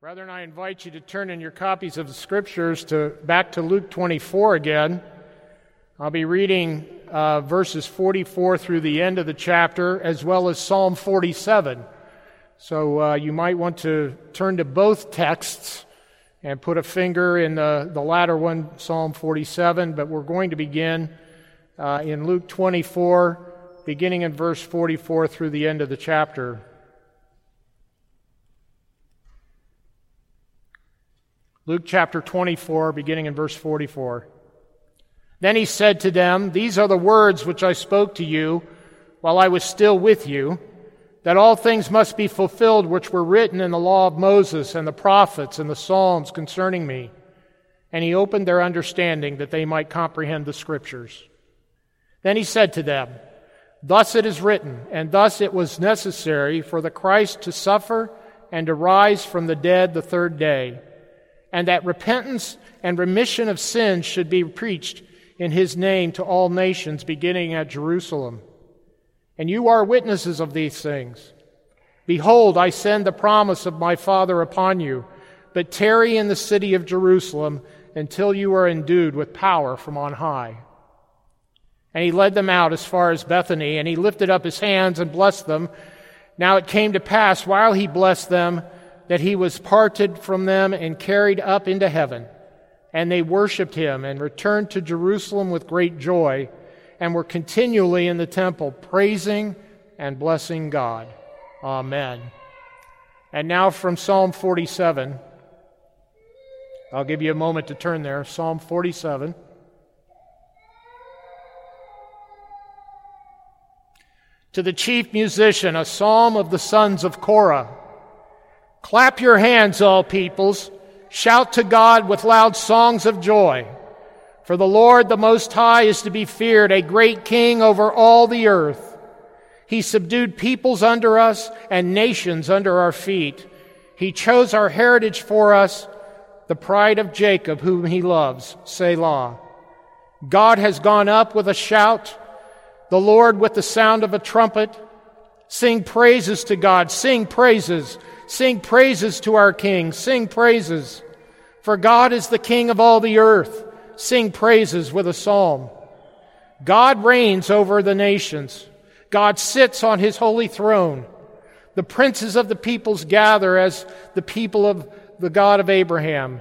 Brethren, I invite you to turn in your copies of the scriptures to back to Luke 24 again. I'll be reading uh, verses 44 through the end of the chapter, as well as Psalm 47. So uh, you might want to turn to both texts and put a finger in the, the latter one, Psalm 47. But we're going to begin uh, in Luke 24, beginning in verse 44 through the end of the chapter. Luke chapter 24, beginning in verse 44. Then he said to them, These are the words which I spoke to you while I was still with you, that all things must be fulfilled which were written in the law of Moses and the prophets and the Psalms concerning me. And he opened their understanding that they might comprehend the scriptures. Then he said to them, Thus it is written, and thus it was necessary for the Christ to suffer and to rise from the dead the third day and that repentance and remission of sins should be preached in his name to all nations, beginning at Jerusalem. And you are witnesses of these things. Behold, I send the promise of my Father upon you, but tarry in the city of Jerusalem until you are endued with power from on high. And he led them out as far as Bethany, and he lifted up his hands and blessed them. Now it came to pass, while he blessed them, that he was parted from them and carried up into heaven. And they worshiped him and returned to Jerusalem with great joy and were continually in the temple praising and blessing God. Amen. And now from Psalm 47. I'll give you a moment to turn there. Psalm 47. To the chief musician, a psalm of the sons of Korah. Clap your hands, all peoples. Shout to God with loud songs of joy. For the Lord the Most High is to be feared, a great king over all the earth. He subdued peoples under us and nations under our feet. He chose our heritage for us, the pride of Jacob, whom he loves. Selah. God has gone up with a shout, the Lord with the sound of a trumpet. Sing praises to God, sing praises. Sing praises to our King. Sing praises. For God is the King of all the earth. Sing praises with a psalm. God reigns over the nations. God sits on his holy throne. The princes of the peoples gather as the people of the God of Abraham.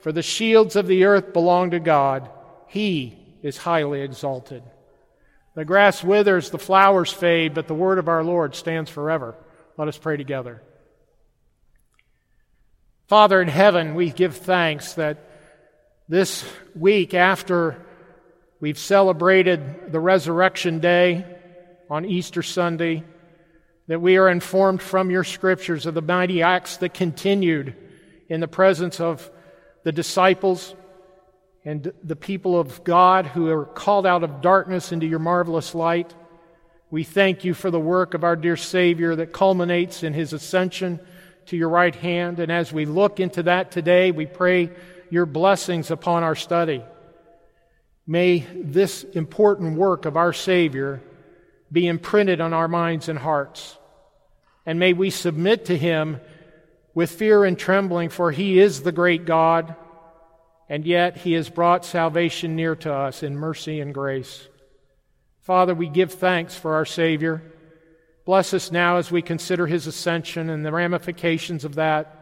For the shields of the earth belong to God. He is highly exalted. The grass withers, the flowers fade, but the word of our Lord stands forever. Let us pray together. Father in heaven, we give thanks that this week after we've celebrated the resurrection day on Easter Sunday, that we are informed from your scriptures of the mighty acts that continued in the presence of the disciples and the people of God who are called out of darkness into your marvelous light. We thank you for the work of our dear Savior that culminates in his ascension to your right hand. And as we look into that today, we pray your blessings upon our study. May this important work of our Savior be imprinted on our minds and hearts. And may we submit to Him with fear and trembling, for He is the great God, and yet He has brought salvation near to us in mercy and grace. Father, we give thanks for our Savior. Bless us now as we consider his ascension and the ramifications of that,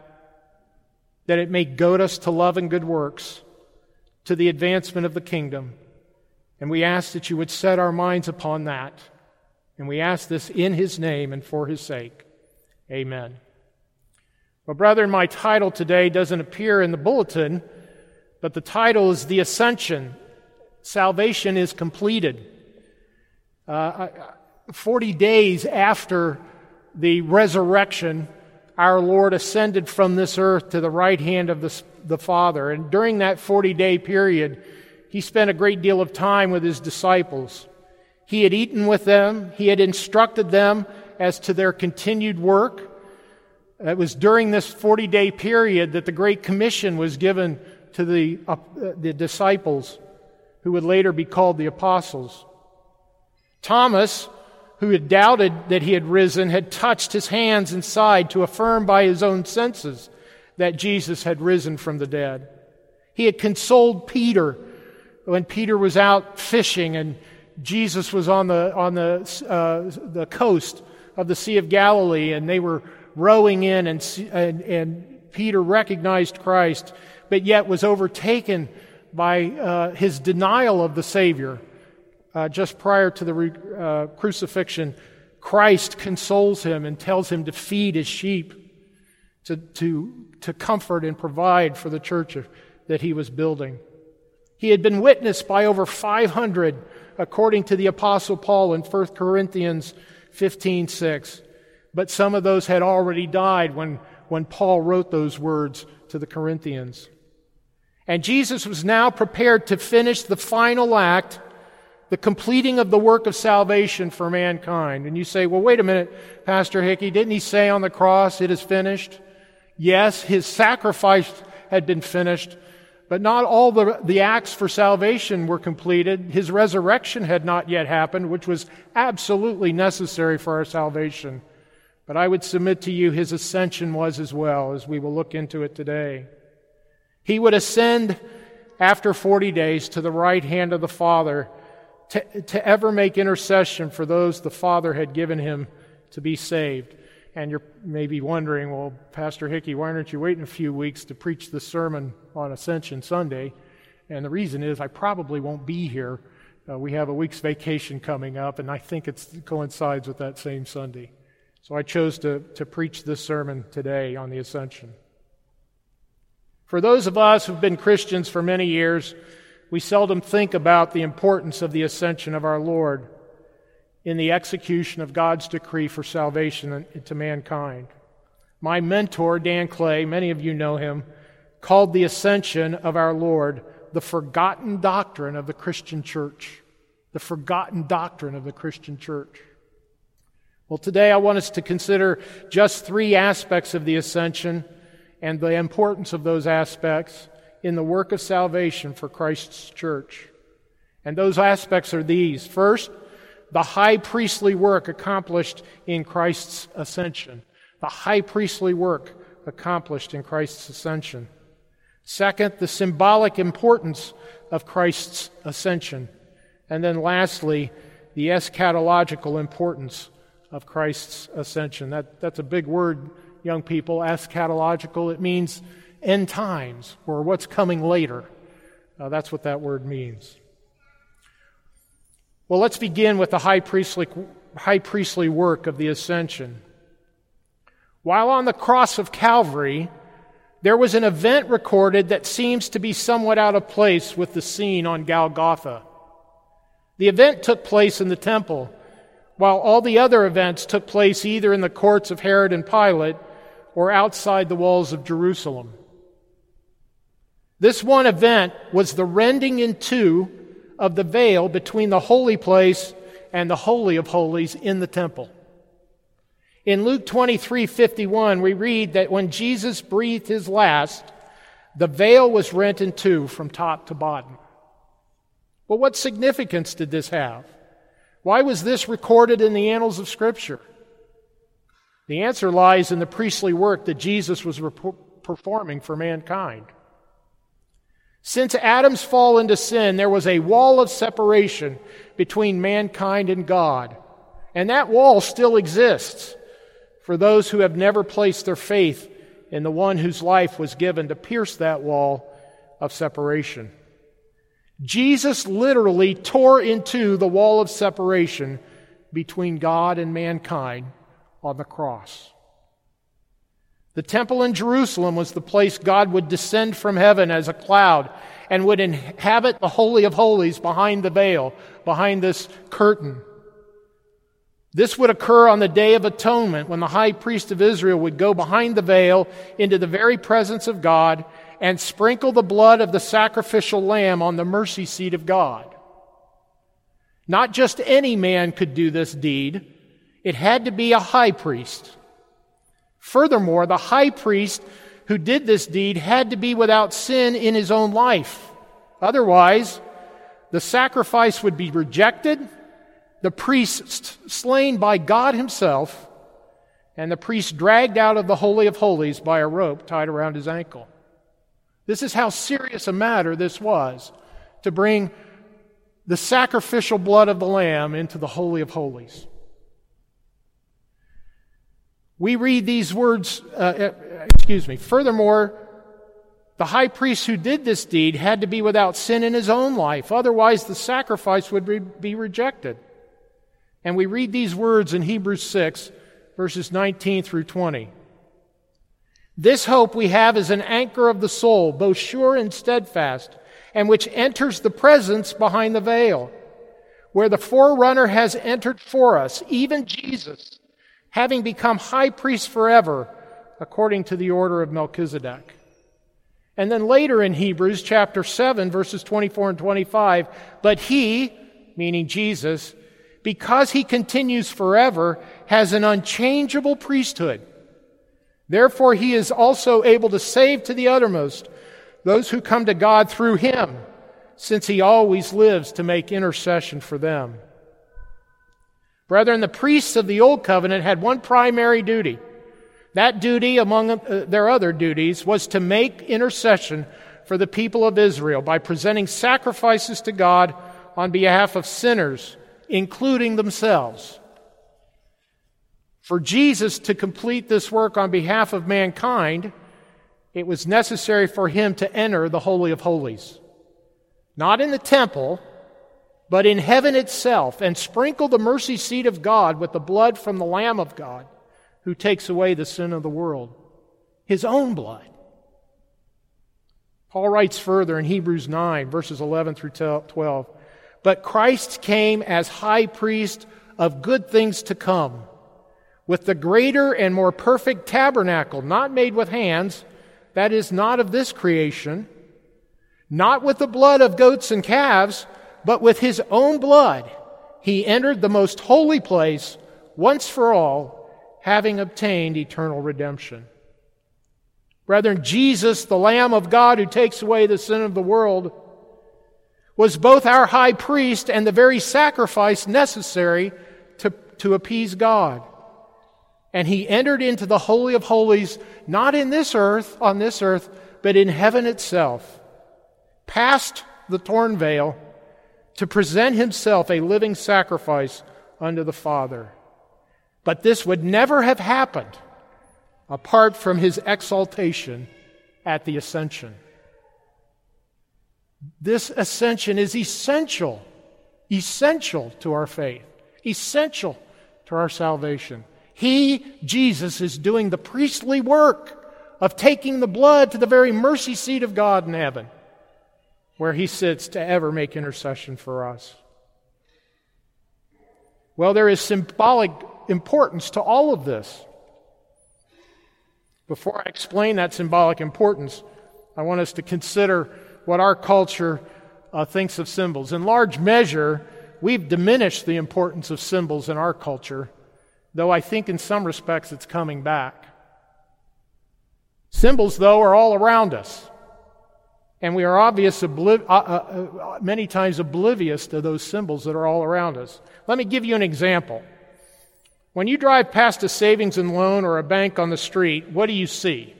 that it may goad us to love and good works, to the advancement of the kingdom. And we ask that you would set our minds upon that. And we ask this in his name and for his sake. Amen. Well, brethren, my title today doesn't appear in the bulletin, but the title is The Ascension. Salvation is completed. Uh, 40 days after the resurrection, our Lord ascended from this earth to the right hand of the, the Father. And during that 40 day period, he spent a great deal of time with his disciples. He had eaten with them, he had instructed them as to their continued work. It was during this 40 day period that the Great Commission was given to the, uh, the disciples, who would later be called the apostles. Thomas who had doubted that he had risen, had touched his hands and side to affirm by his own senses that Jesus had risen from the dead. He had consoled Peter when Peter was out fishing and Jesus was on the, on the, uh, the coast of the Sea of Galilee and they were rowing in and, and, and Peter recognized Christ, but yet was overtaken by uh, his denial of the Savior. Uh, just prior to the re- uh, crucifixion, Christ consoles him and tells him to feed his sheep, to, to, to comfort and provide for the church that he was building. He had been witnessed by over 500, according to the Apostle Paul in 1 Corinthians 15 6. But some of those had already died when, when Paul wrote those words to the Corinthians. And Jesus was now prepared to finish the final act, the completing of the work of salvation for mankind. And you say, well, wait a minute, Pastor Hickey, didn't he say on the cross, it is finished? Yes, his sacrifice had been finished, but not all the, the acts for salvation were completed. His resurrection had not yet happened, which was absolutely necessary for our salvation. But I would submit to you his ascension was as well, as we will look into it today. He would ascend after 40 days to the right hand of the Father to, to ever make intercession for those the Father had given him to be saved. And you're maybe wondering, well, Pastor Hickey, why aren't you waiting a few weeks to preach the sermon on Ascension Sunday? And the reason is I probably won't be here. Uh, we have a week's vacation coming up, and I think it coincides with that same Sunday. So I chose to, to preach this sermon today on the Ascension. For those of us who've been Christians for many years, we seldom think about the importance of the ascension of our Lord in the execution of God's decree for salvation to mankind. My mentor, Dan Clay, many of you know him, called the ascension of our Lord the forgotten doctrine of the Christian church. The forgotten doctrine of the Christian church. Well, today I want us to consider just three aspects of the ascension and the importance of those aspects in the work of salvation for Christ's church. And those aspects are these. First, the high priestly work accomplished in Christ's ascension. The high priestly work accomplished in Christ's ascension. Second, the symbolic importance of Christ's ascension. And then lastly, the eschatological importance of Christ's ascension. That, that's a big word young people, eschatological. It means end times or what's coming later. Uh, that's what that word means. Well, let's begin with the high priestly, high priestly work of the ascension. While on the cross of Calvary, there was an event recorded that seems to be somewhat out of place with the scene on Golgotha. The event took place in the temple, while all the other events took place either in the courts of Herod and Pilate or outside the walls of Jerusalem. This one event was the rending in two of the veil between the holy place and the Holy of Holies in the temple. In Luke 23 51, we read that when Jesus breathed his last, the veil was rent in two from top to bottom. Well, what significance did this have? Why was this recorded in the annals of Scripture? The answer lies in the priestly work that Jesus was performing for mankind. Since Adam's fall into sin, there was a wall of separation between mankind and God. And that wall still exists for those who have never placed their faith in the one whose life was given to pierce that wall of separation. Jesus literally tore into the wall of separation between God and mankind on the cross. The temple in Jerusalem was the place God would descend from heaven as a cloud and would inhabit the Holy of Holies behind the veil, behind this curtain. This would occur on the Day of Atonement when the high priest of Israel would go behind the veil into the very presence of God and sprinkle the blood of the sacrificial lamb on the mercy seat of God. Not just any man could do this deed. It had to be a high priest. Furthermore, the high priest who did this deed had to be without sin in his own life. Otherwise, the sacrifice would be rejected, the priest slain by God himself, and the priest dragged out of the Holy of Holies by a rope tied around his ankle. This is how serious a matter this was to bring the sacrificial blood of the Lamb into the Holy of Holies. We read these words, uh, uh, excuse me. Furthermore, the high priest who did this deed had to be without sin in his own life, otherwise, the sacrifice would be, be rejected. And we read these words in Hebrews 6, verses 19 through 20. This hope we have is an anchor of the soul, both sure and steadfast, and which enters the presence behind the veil, where the forerunner has entered for us, even Jesus having become high priest forever, according to the order of Melchizedek. And then later in Hebrews chapter 7, verses 24 and 25, but he, meaning Jesus, because he continues forever, has an unchangeable priesthood. Therefore, he is also able to save to the uttermost those who come to God through him, since he always lives to make intercession for them. Brethren, the priests of the Old Covenant had one primary duty. That duty, among uh, their other duties, was to make intercession for the people of Israel by presenting sacrifices to God on behalf of sinners, including themselves. For Jesus to complete this work on behalf of mankind, it was necessary for him to enter the Holy of Holies. Not in the temple, but in heaven itself, and sprinkle the mercy seat of God with the blood from the Lamb of God, who takes away the sin of the world, his own blood. Paul writes further in Hebrews 9, verses 11 through 12 But Christ came as high priest of good things to come, with the greater and more perfect tabernacle, not made with hands, that is, not of this creation, not with the blood of goats and calves but with his own blood he entered the most holy place once for all, having obtained eternal redemption. Brethren, Jesus, the Lamb of God who takes away the sin of the world, was both our high priest and the very sacrifice necessary to, to appease God. And he entered into the Holy of Holies, not in this earth, on this earth, but in heaven itself, past the torn veil, to present himself a living sacrifice unto the Father. But this would never have happened apart from his exaltation at the ascension. This ascension is essential, essential to our faith, essential to our salvation. He, Jesus, is doing the priestly work of taking the blood to the very mercy seat of God in heaven where he sits to ever make intercession for us. Well, there is symbolic importance to all of this. Before I explain that symbolic importance, I want us to consider what our culture uh, thinks of symbols. In large measure, we've diminished the importance of symbols in our culture, though I think in some respects it's coming back. Symbols, though, are all around us. And we are obvious, obliv- uh, uh, uh, many times oblivious to those symbols that are all around us. Let me give you an example. When you drive past a savings and loan or a bank on the street, what do you see?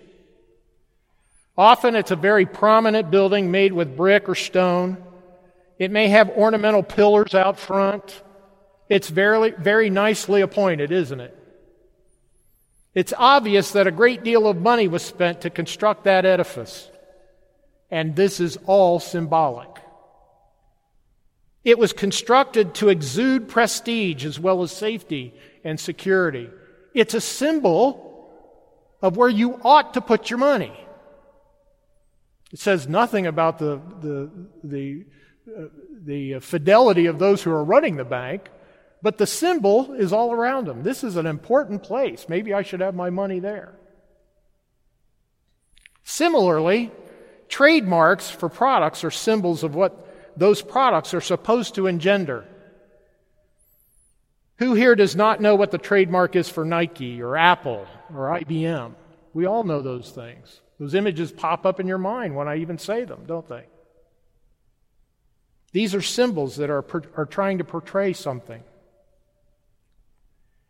Often it's a very prominent building made with brick or stone. It may have ornamental pillars out front. It's very, very nicely appointed, isn't it? It's obvious that a great deal of money was spent to construct that edifice and this is all symbolic. It was constructed to exude prestige as well as safety and security. It's a symbol of where you ought to put your money. It says nothing about the, the, the, uh, the fidelity of those who are running the bank, but the symbol is all around them. This is an important place. Maybe I should have my money there. Similarly, Trademarks for products are symbols of what those products are supposed to engender. Who here does not know what the trademark is for Nike or Apple or IBM? We all know those things. Those images pop up in your mind when I even say them, don't they? These are symbols that are, are trying to portray something.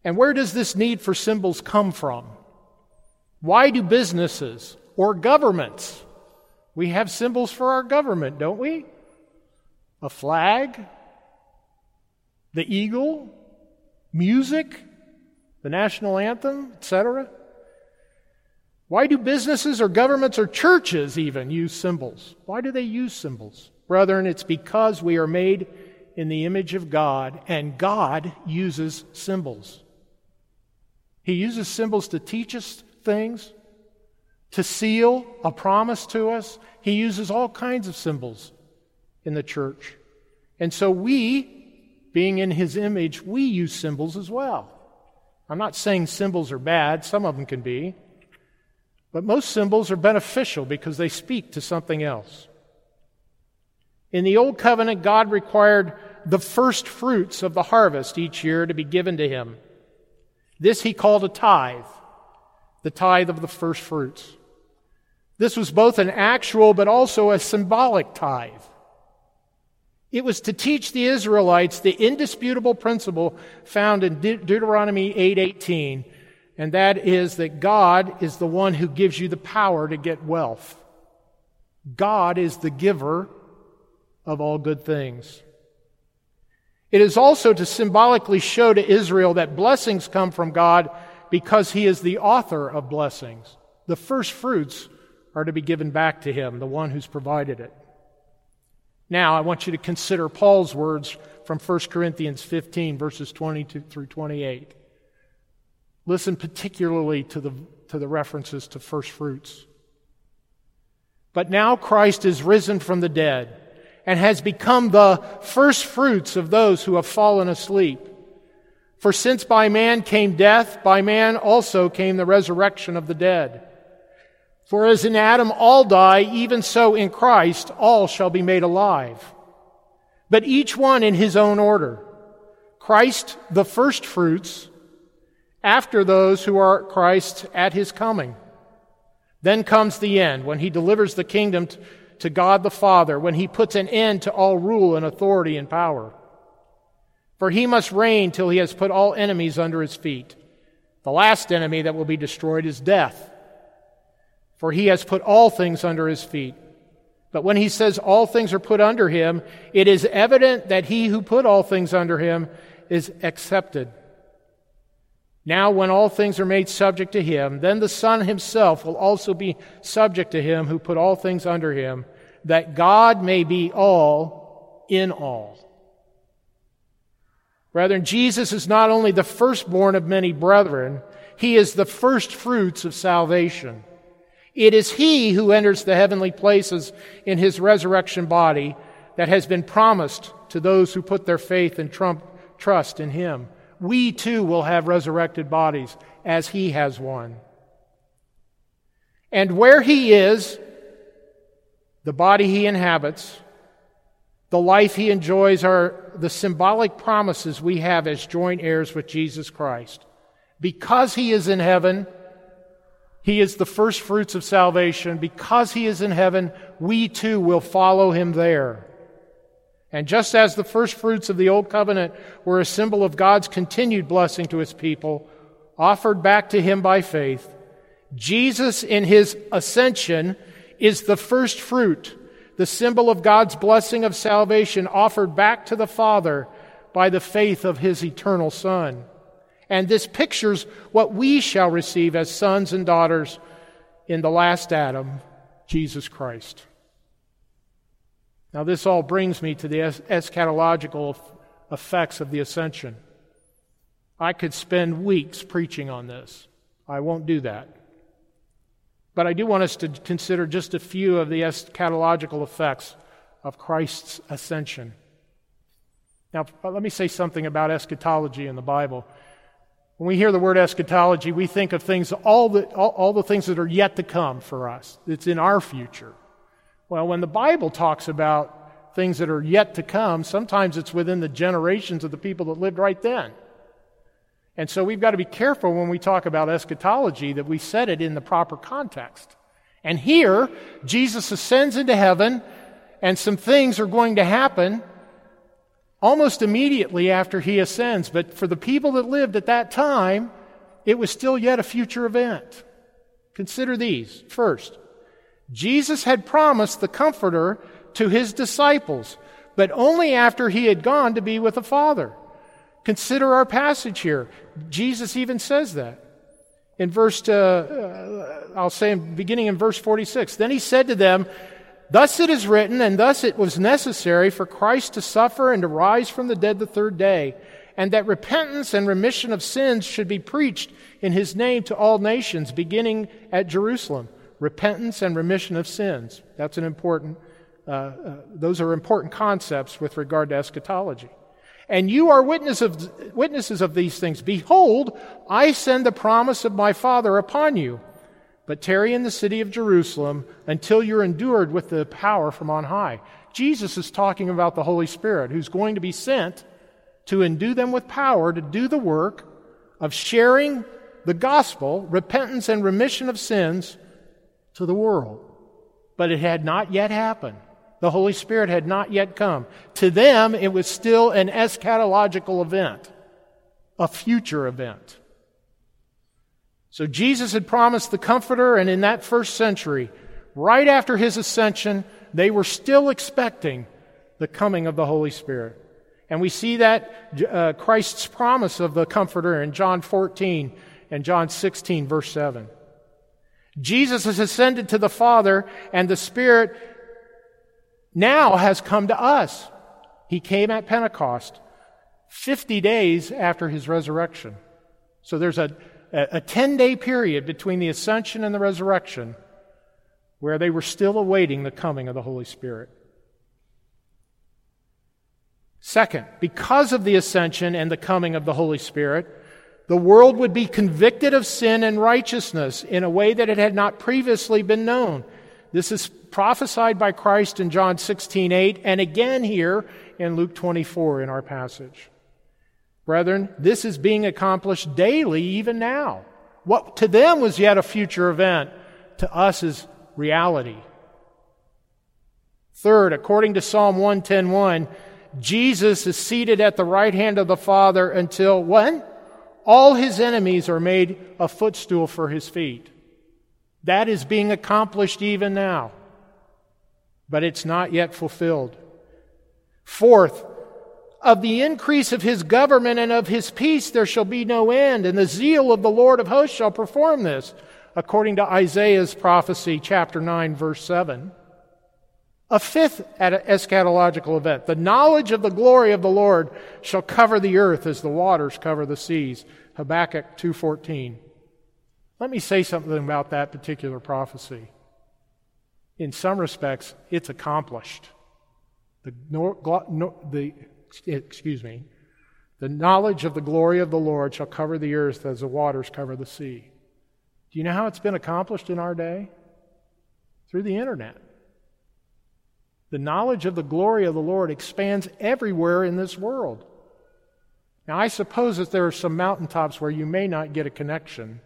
And where does this need for symbols come from? Why do businesses or governments? We have symbols for our government, don't we? A flag, the eagle, music, the national anthem, etc. Why do businesses or governments or churches even use symbols? Why do they use symbols? Brethren, it's because we are made in the image of God, and God uses symbols. He uses symbols to teach us things, to seal a promise to us. He uses all kinds of symbols in the church. And so we, being in His image, we use symbols as well. I'm not saying symbols are bad, some of them can be. But most symbols are beneficial because they speak to something else. In the Old Covenant, God required the first fruits of the harvest each year to be given to him. This he called a tithe, the tithe of the first fruits. This was both an actual but also a symbolic tithe. It was to teach the Israelites the indisputable principle found in De- Deuteronomy 8:18 and that is that God is the one who gives you the power to get wealth. God is the giver of all good things. It is also to symbolically show to Israel that blessings come from God because He is the author of blessings. The first fruits are to be given back to Him, the one who's provided it. Now, I want you to consider Paul's words from 1 Corinthians 15, verses 22 through 28. Listen particularly to the, to the references to first fruits. But now Christ is risen from the dead and has become the first fruits of those who have fallen asleep. For since by man came death, by man also came the resurrection of the dead. For as in Adam all die, even so in Christ all shall be made alive. But each one in his own order. Christ the first fruits, after those who are Christ at his coming. Then comes the end, when he delivers the kingdom to God the Father, when he puts an end to all rule and authority and power. For he must reign till he has put all enemies under his feet. The last enemy that will be destroyed is death. For he has put all things under his feet. But when he says all things are put under him, it is evident that he who put all things under him is accepted. Now, when all things are made subject to him, then the Son himself will also be subject to him who put all things under him, that God may be all in all. Brethren, Jesus is not only the firstborn of many brethren, he is the first fruits of salvation. It is he who enters the heavenly places in his resurrection body that has been promised to those who put their faith and trust in him we too will have resurrected bodies as he has one. And where he is, the body he inhabits, the life he enjoys are the symbolic promises we have as joint heirs with Jesus Christ. Because he is in heaven, he is the first fruits of salvation. Because he is in heaven, we too will follow him there. And just as the first fruits of the Old Covenant were a symbol of God's continued blessing to his people, offered back to him by faith, Jesus in his ascension is the first fruit, the symbol of God's blessing of salvation offered back to the Father by the faith of his eternal Son. And this pictures what we shall receive as sons and daughters in the last Adam, Jesus Christ. Now, this all brings me to the eschatological effects of the ascension. I could spend weeks preaching on this. I won't do that. But I do want us to consider just a few of the eschatological effects of Christ's ascension. Now, let me say something about eschatology in the Bible. When we hear the word eschatology, we think of things, all the, all, all the things that are yet to come for us. It's in our future. Well, when the Bible talks about things that are yet to come, sometimes it's within the generations of the people that lived right then. And so we've got to be careful when we talk about eschatology that we set it in the proper context. And here, Jesus ascends into heaven, and some things are going to happen almost immediately after he ascends. But for the people that lived at that time, it was still yet a future event. Consider these. First, Jesus had promised the Comforter to his disciples, but only after he had gone to be with the Father. Consider our passage here. Jesus even says that. In verse, uh, I'll say beginning in verse 46. Then he said to them, Thus it is written, and thus it was necessary for Christ to suffer and to rise from the dead the third day, and that repentance and remission of sins should be preached in his name to all nations, beginning at Jerusalem. Repentance and remission of sins. That's an important, uh, uh, those are important concepts with regard to eschatology. And you are witness of, witnesses of these things. Behold, I send the promise of my Father upon you but tarry in the city of Jerusalem until you're endured with the power from on high. Jesus is talking about the Holy Spirit who's going to be sent to endue them with power to do the work of sharing the gospel, repentance, and remission of sins to the world. But it had not yet happened. The Holy Spirit had not yet come. To them, it was still an eschatological event, a future event. So Jesus had promised the Comforter, and in that first century, right after his ascension, they were still expecting the coming of the Holy Spirit. And we see that uh, Christ's promise of the Comforter in John 14 and John 16, verse 7. Jesus has ascended to the Father, and the Spirit now has come to us. He came at Pentecost, 50 days after his resurrection. So there's a a 10 day period between the ascension and the resurrection where they were still awaiting the coming of the Holy Spirit. Second, because of the ascension and the coming of the Holy Spirit, the world would be convicted of sin and righteousness in a way that it had not previously been known. This is prophesied by Christ in John 16, 8, and again here in Luke 24 in our passage. Brethren, this is being accomplished daily, even now. What to them was yet a future event, to us is reality. Third, according to Psalm 110:1, Jesus is seated at the right hand of the Father until when? All his enemies are made a footstool for his feet. That is being accomplished even now. But it's not yet fulfilled. Fourth, of the increase of his government and of his peace there shall be no end, and the zeal of the Lord of hosts shall perform this, according to Isaiah's prophecy, chapter 9, verse 7. A fifth eschatological event. The knowledge of the glory of the Lord shall cover the earth as the waters cover the seas. Habakkuk 2.14. Let me say something about that particular prophecy. In some respects, it's accomplished. The, the excuse me, the knowledge of the glory of the Lord shall cover the earth as the waters cover the sea. Do you know how it's been accomplished in our day? Through the internet. The knowledge of the glory of the Lord expands everywhere in this world. Now, I suppose that there are some mountaintops where you may not get a connection.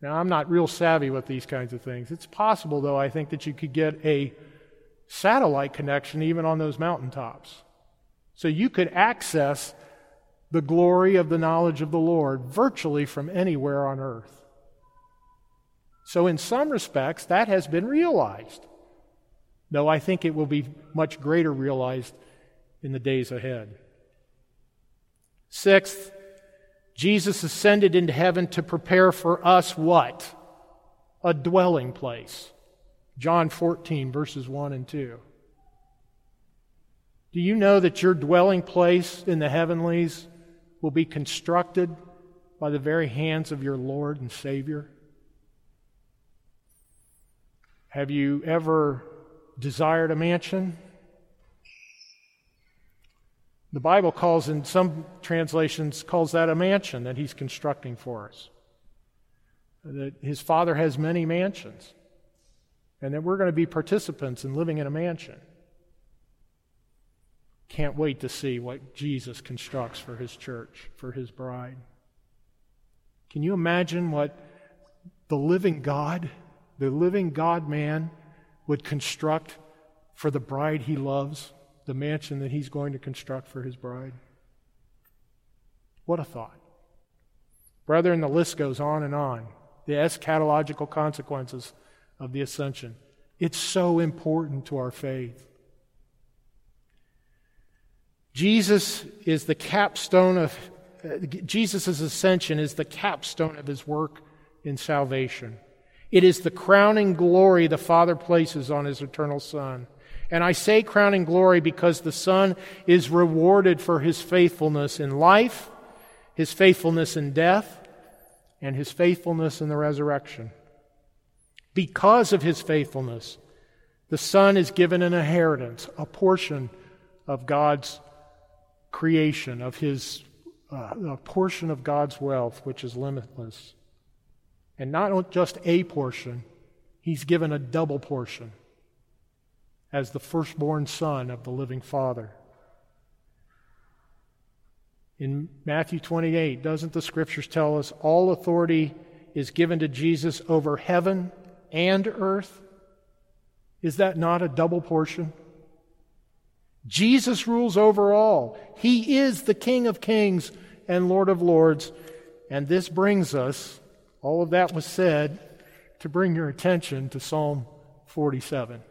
Now, I'm not real savvy with these kinds of things. It's possible, though, I think, that you could get a satellite connection even on those mountaintops. So you could access the glory of the knowledge of the Lord virtually from anywhere on earth. So, in some respects, that has been realized, though I think it will be much greater realized in the days ahead. Sixth, Jesus ascended into heaven to prepare for us what? A dwelling place. John 14, verses 1 and 2. Do you know that your dwelling place in the heavenlies will be constructed by the very hands of your Lord and Savior? Have you ever desired a mansion? The Bible calls, in some translations, calls that a mansion that He's constructing for us. That His Father has many mansions, and that we're going to be participants in living in a mansion. Can't wait to see what Jesus constructs for his church, for his bride. Can you imagine what the living God, the living God man, would construct for the bride he loves? the mansion that he's going to construct for his bride. What a thought. Brethren, the list goes on and on. The eschatological consequences of the ascension. It's so important to our faith. Jesus is the capstone of uh, Jesus' ascension is the capstone of his work in salvation. It is the crowning glory the Father places on his eternal Son. And I say crowning glory because the Son is rewarded for his faithfulness in life, his faithfulness in death, and his faithfulness in the resurrection. Because of his faithfulness, the Son is given an inheritance, a portion of God's creation, of his uh, portion of God's wealth, which is limitless. And not just a portion, he's given a double portion as the firstborn son of the living Father. In Matthew 28, doesn't the scriptures tell us all authority is given to Jesus over heaven and earth? Is that not a double portion? Jesus rules over all. He is the King of kings and Lord of lords. And this brings us, all of that was said, to bring your attention to Psalm 47.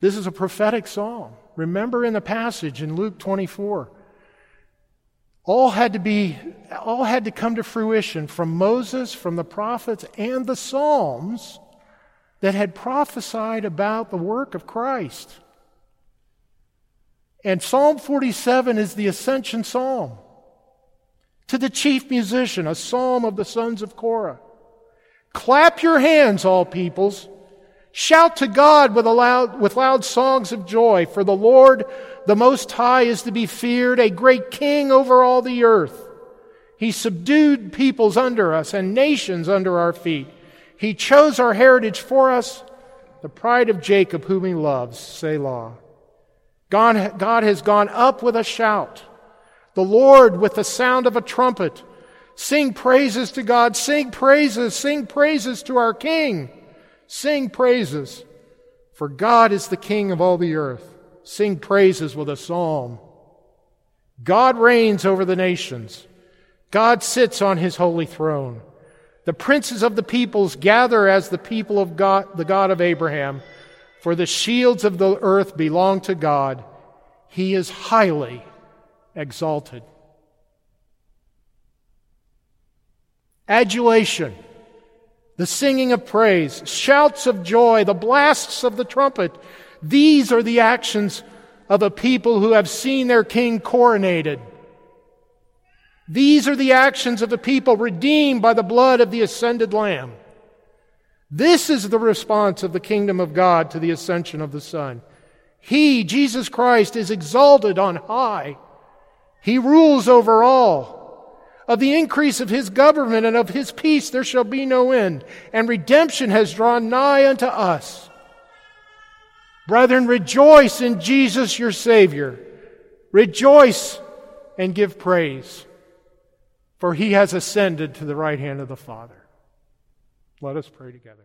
This is a prophetic psalm. Remember in the passage in Luke 24, all had to be all had to come to fruition from Moses, from the prophets and the psalms that had prophesied about the work of Christ. And Psalm 47 is the ascension psalm. To the chief musician, a psalm of the sons of Korah. Clap your hands, all peoples. Shout to God with, loud, with loud songs of joy, for the Lord, the Most High, is to be feared, a great king over all the earth. He subdued peoples under us and nations under our feet. He chose our heritage for us, the pride of Jacob, whom he loves. Selah. God, God has gone up with a shout. The Lord with the sound of a trumpet. Sing praises to God. Sing praises. Sing praises to our King. Sing praises. For God is the King of all the earth. Sing praises with a psalm. God reigns over the nations. God sits on his holy throne. The princes of the peoples gather as the people of God, the God of Abraham. For the shields of the earth belong to God. He is highly exalted. Adulation, the singing of praise, shouts of joy, the blasts of the trumpet. These are the actions of a people who have seen their king coronated. These are the actions of the people redeemed by the blood of the ascended Lamb. This is the response of the kingdom of God to the ascension of the Son. He, Jesus Christ, is exalted on high. He rules over all. Of the increase of his government and of his peace there shall be no end, and redemption has drawn nigh unto us. Brethren, rejoice in Jesus your Savior. Rejoice and give praise, for he has ascended to the right hand of the Father. Let us pray together.